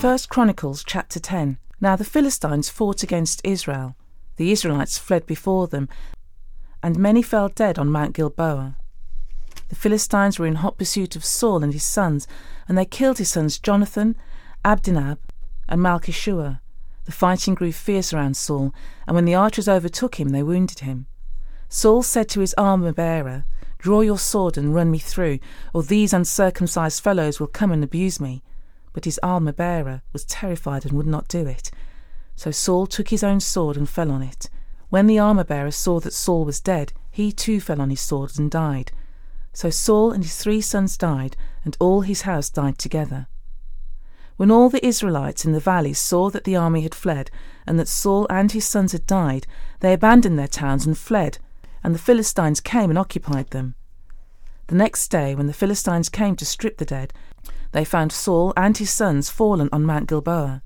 1 Chronicles chapter 10. Now the Philistines fought against Israel. The Israelites fled before them, and many fell dead on Mount Gilboa. The Philistines were in hot pursuit of Saul and his sons, and they killed his sons Jonathan, Abinadab, and Malki-Shua. The fighting grew fierce around Saul, and when the archers overtook him, they wounded him. Saul said to his armour bearer, Draw your sword and run me through, or these uncircumcised fellows will come and abuse me. But his armour bearer was terrified and would not do it. So Saul took his own sword and fell on it. When the armour bearer saw that Saul was dead, he too fell on his sword and died. So Saul and his three sons died, and all his house died together. When all the Israelites in the valley saw that the army had fled, and that Saul and his sons had died, they abandoned their towns and fled, and the Philistines came and occupied them. The next day, when the Philistines came to strip the dead, they found Saul and his sons fallen on Mount Gilboa.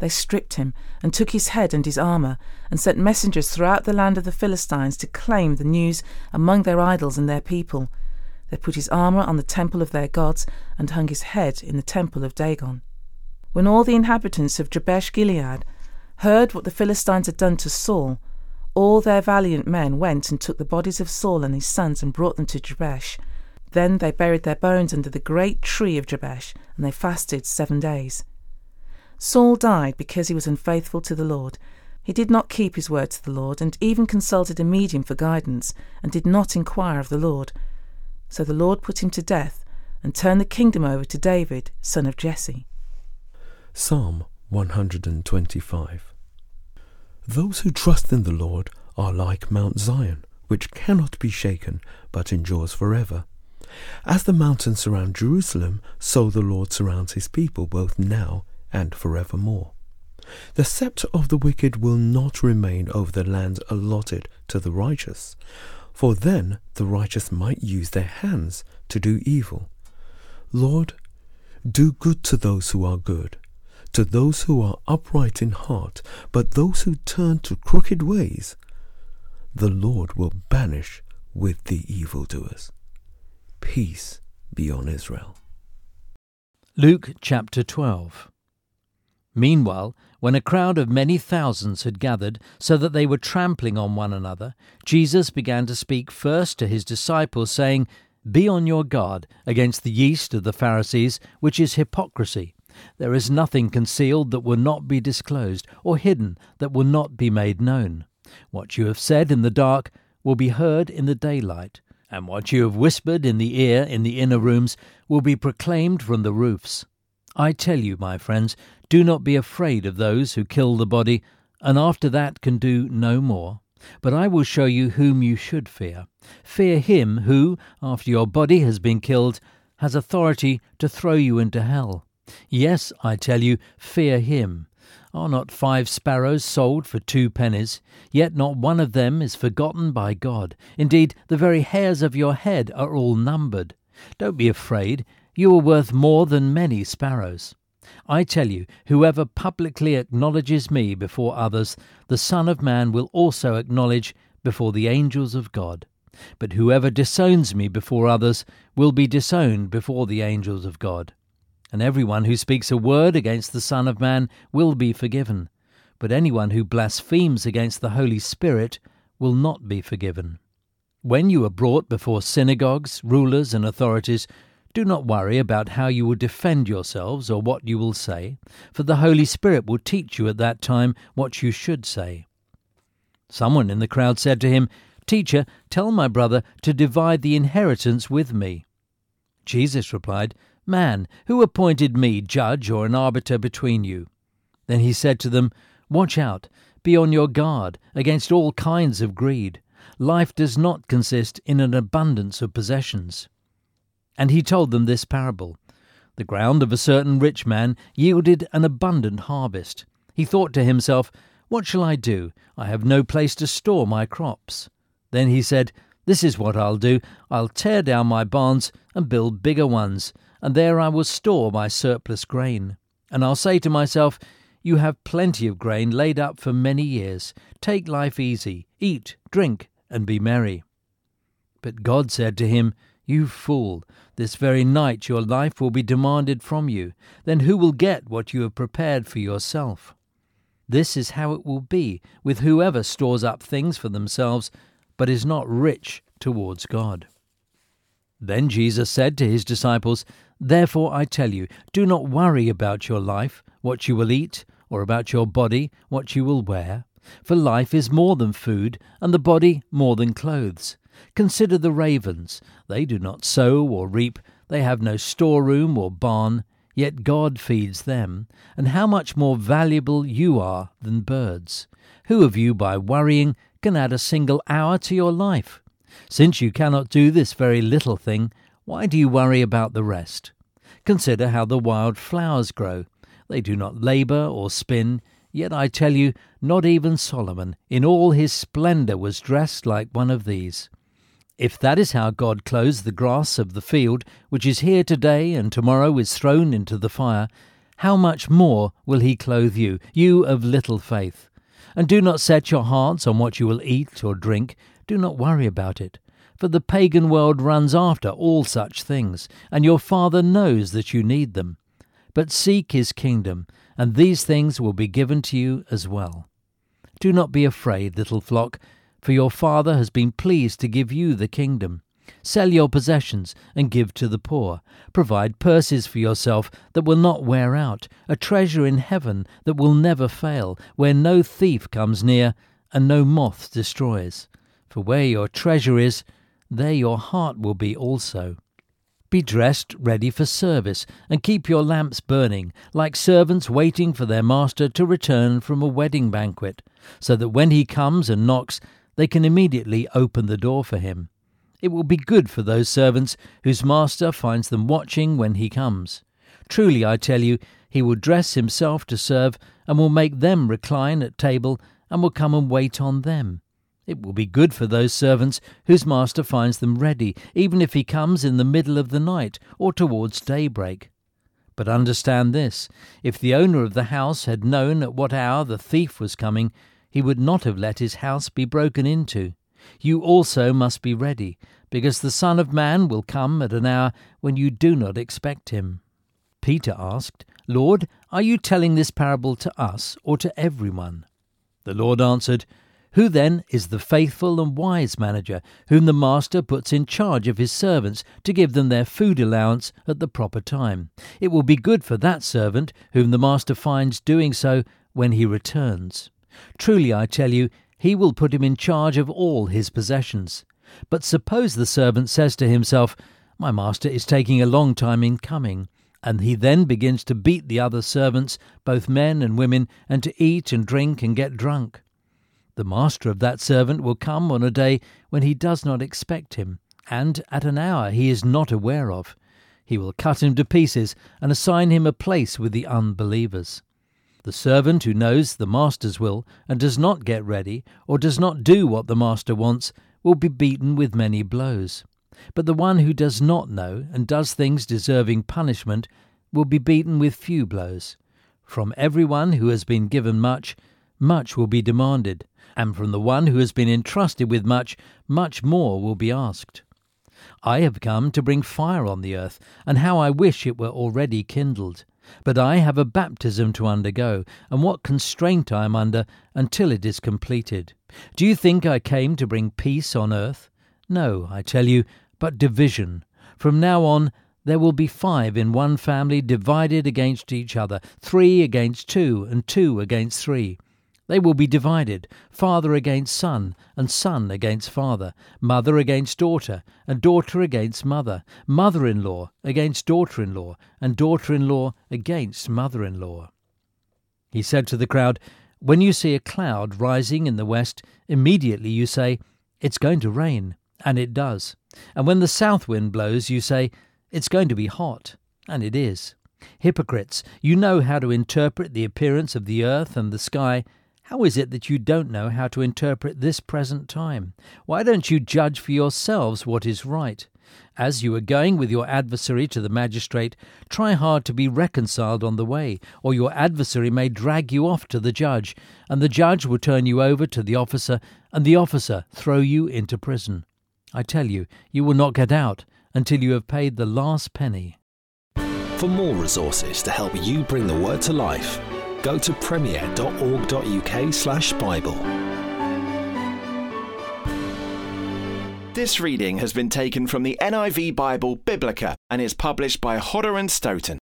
They stripped him, and took his head and his armour, and sent messengers throughout the land of the Philistines to claim the news among their idols and their people. They put his armour on the temple of their gods, and hung his head in the temple of Dagon. When all the inhabitants of Jabesh Gilead heard what the Philistines had done to Saul, all their valiant men went and took the bodies of Saul and his sons and brought them to Jabesh. Then they buried their bones under the great tree of Jabesh, and they fasted seven days. Saul died because he was unfaithful to the Lord. He did not keep his word to the Lord, and even consulted a medium for guidance, and did not inquire of the Lord. So the Lord put him to death, and turned the kingdom over to David, son of Jesse. Psalm 125 those who trust in the Lord are like Mount Zion, which cannot be shaken, but endures forever. As the mountains surround Jerusalem, so the Lord surrounds his people both now and forevermore. The sceptre of the wicked will not remain over the lands allotted to the righteous, for then the righteous might use their hands to do evil. Lord, do good to those who are good, to those who are upright in heart, but those who turn to crooked ways, the Lord will banish with the evildoers. Peace be on Israel. Luke chapter 12. Meanwhile, when a crowd of many thousands had gathered, so that they were trampling on one another, Jesus began to speak first to his disciples, saying, Be on your guard against the yeast of the Pharisees, which is hypocrisy. There is nothing concealed that will not be disclosed, or hidden that will not be made known. What you have said in the dark will be heard in the daylight, and what you have whispered in the ear in the inner rooms will be proclaimed from the roofs. I tell you, my friends, do not be afraid of those who kill the body, and after that can do no more. But I will show you whom you should fear. Fear him who, after your body has been killed, has authority to throw you into hell. Yes, I tell you, fear him. Are not five sparrows sold for two pennies? Yet not one of them is forgotten by God. Indeed, the very hairs of your head are all numbered. Don't be afraid, you are worth more than many sparrows. I tell you, whoever publicly acknowledges me before others, the Son of Man will also acknowledge before the angels of God. But whoever disowns me before others will be disowned before the angels of God and everyone who speaks a word against the Son of Man will be forgiven, but anyone who blasphemes against the Holy Spirit will not be forgiven. When you are brought before synagogues, rulers, and authorities, Do not worry about how you will defend yourselves or what you will say, for the Holy Spirit will teach you at that time what you should say. Someone in the crowd said to him, Teacher, tell my brother to divide the inheritance with me. Jesus replied, Man, who appointed me judge or an arbiter between you? Then he said to them, Watch out, be on your guard against all kinds of greed. Life does not consist in an abundance of possessions. And he told them this parable The ground of a certain rich man yielded an abundant harvest. He thought to himself, What shall I do? I have no place to store my crops. Then he said, This is what I'll do. I'll tear down my barns and build bigger ones and there I will store my surplus grain. And I'll say to myself, You have plenty of grain laid up for many years. Take life easy, eat, drink, and be merry. But God said to him, You fool, this very night your life will be demanded from you. Then who will get what you have prepared for yourself? This is how it will be with whoever stores up things for themselves, but is not rich towards God. Then Jesus said to his disciples, Therefore I tell you, do not worry about your life, what you will eat, or about your body, what you will wear. For life is more than food, and the body more than clothes. Consider the ravens. They do not sow or reap, they have no storeroom or barn, yet God feeds them. And how much more valuable you are than birds. Who of you, by worrying, can add a single hour to your life? Since you cannot do this very little thing, why do you worry about the rest? Consider how the wild flowers grow. They do not labour or spin, yet I tell you, not even Solomon in all his splendour was dressed like one of these. If that is how God clothes the grass of the field, which is here today and tomorrow is thrown into the fire, how much more will he clothe you, you of little faith? And do not set your hearts on what you will eat or drink, do not worry about it for the pagan world runs after all such things, and your Father knows that you need them. But seek his kingdom, and these things will be given to you as well. Do not be afraid, little flock, for your Father has been pleased to give you the kingdom. Sell your possessions and give to the poor. Provide purses for yourself that will not wear out, a treasure in heaven that will never fail, where no thief comes near and no moth destroys. For where your treasure is, there your heart will be also. Be dressed ready for service, and keep your lamps burning, like servants waiting for their master to return from a wedding banquet, so that when he comes and knocks, they can immediately open the door for him. It will be good for those servants whose master finds them watching when he comes. Truly, I tell you, he will dress himself to serve, and will make them recline at table, and will come and wait on them. It will be good for those servants whose master finds them ready, even if he comes in the middle of the night or towards daybreak. But understand this if the owner of the house had known at what hour the thief was coming, he would not have let his house be broken into. You also must be ready, because the Son of Man will come at an hour when you do not expect him. Peter asked, Lord, are you telling this parable to us or to everyone? The Lord answered, who then is the faithful and wise manager whom the master puts in charge of his servants to give them their food allowance at the proper time? It will be good for that servant whom the master finds doing so when he returns. Truly, I tell you, he will put him in charge of all his possessions. But suppose the servant says to himself, My master is taking a long time in coming and he then begins to beat the other servants, both men and women, and to eat and drink and get drunk. The master of that servant will come on a day when he does not expect him, and at an hour he is not aware of. He will cut him to pieces and assign him a place with the unbelievers. The servant who knows the master's will and does not get ready, or does not do what the master wants, will be beaten with many blows. But the one who does not know and does things deserving punishment will be beaten with few blows. From every one who has been given much, much will be demanded and from the one who has been entrusted with much, much more will be asked. I have come to bring fire on the earth, and how I wish it were already kindled. But I have a baptism to undergo, and what constraint I am under until it is completed. Do you think I came to bring peace on earth? No, I tell you, but division. From now on, There will be five in one family divided against each other, three against two, and two against three. They will be divided, father against son, and son against father, mother against daughter, and daughter against mother, mother in law against daughter in law, and daughter in law against mother in law. He said to the crowd, When you see a cloud rising in the west, immediately you say, It's going to rain, and it does. And when the south wind blows, you say, It's going to be hot, and it is. Hypocrites, you know how to interpret the appearance of the earth and the sky. How is it that you don't know how to interpret this present time? Why don't you judge for yourselves what is right? As you are going with your adversary to the magistrate, try hard to be reconciled on the way, or your adversary may drag you off to the judge, and the judge will turn you over to the officer, and the officer throw you into prison. I tell you, you will not get out until you have paid the last penny. For more resources to help you bring the word to life, go to premier.org.uk/slash Bible. This reading has been taken from the NIV Bible Biblica and is published by Hodder and Stoughton.